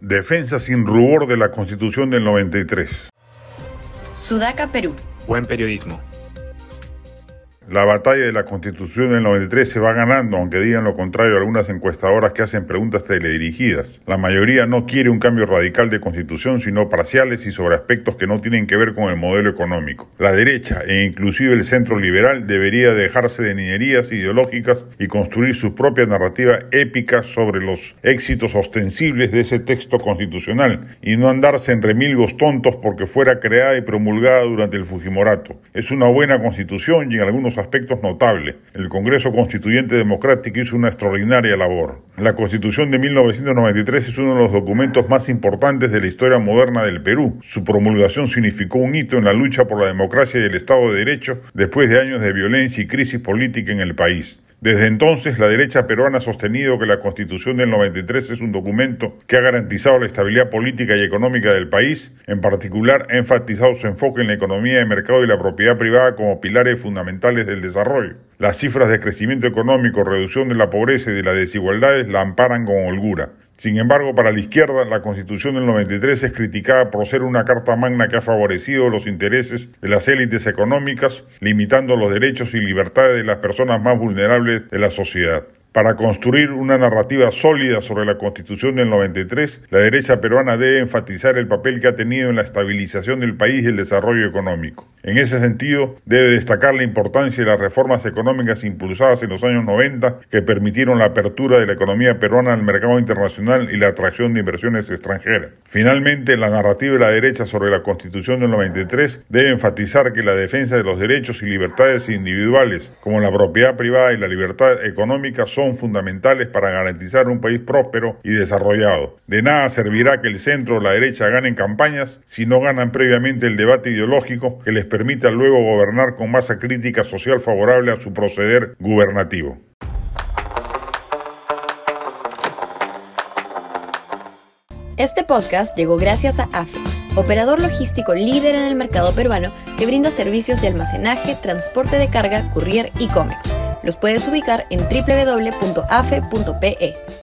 Defensa sin rubor de la Constitución del 93. Sudaca, Perú. Buen periodismo. La batalla de la Constitución del 93 se va ganando, aunque digan lo contrario algunas encuestadoras que hacen preguntas teledirigidas. La mayoría no quiere un cambio radical de Constitución, sino parciales y sobre aspectos que no tienen que ver con el modelo económico. La derecha, e inclusive el centro liberal, debería dejarse de niñerías ideológicas y construir su propia narrativa épica sobre los éxitos ostensibles de ese texto constitucional, y no andarse en remilgos tontos porque fuera creada y promulgada durante el Fujimorato. Es una buena constitución y en algunos aspectos notables. El Congreso Constituyente Democrático hizo una extraordinaria labor. La Constitución de 1993 es uno de los documentos más importantes de la historia moderna del Perú. Su promulgación significó un hito en la lucha por la democracia y el Estado de Derecho después de años de violencia y crisis política en el país. Desde entonces, la derecha peruana ha sostenido que la Constitución del 93 es un documento que ha garantizado la estabilidad política y económica del país. En particular, ha enfatizado su enfoque en la economía de mercado y la propiedad privada como pilares fundamentales del desarrollo. Las cifras de crecimiento económico, reducción de la pobreza y de las desigualdades la amparan con holgura. Sin embargo, para la izquierda, la Constitución del 93 es criticada por ser una carta magna que ha favorecido los intereses de las élites económicas, limitando los derechos y libertades de las personas más vulnerables de la sociedad. Para construir una narrativa sólida sobre la Constitución del 93, la derecha peruana debe enfatizar el papel que ha tenido en la estabilización del país y el desarrollo económico. En ese sentido, debe destacar la importancia de las reformas económicas impulsadas en los años 90 que permitieron la apertura de la economía peruana al mercado internacional y la atracción de inversiones extranjeras. Finalmente, la narrativa de la derecha sobre la Constitución del 93 debe enfatizar que la defensa de los derechos y libertades individuales, como la propiedad privada y la libertad económica, son son fundamentales para garantizar un país próspero y desarrollado. De nada servirá que el centro o la derecha ganen campañas si no ganan previamente el debate ideológico que les permita luego gobernar con masa crítica social favorable a su proceder gubernativo. Este podcast llegó gracias a AFE, operador logístico líder en el mercado peruano que brinda servicios de almacenaje, transporte de carga, courier y cómics. Los puedes ubicar en www.afe.pe.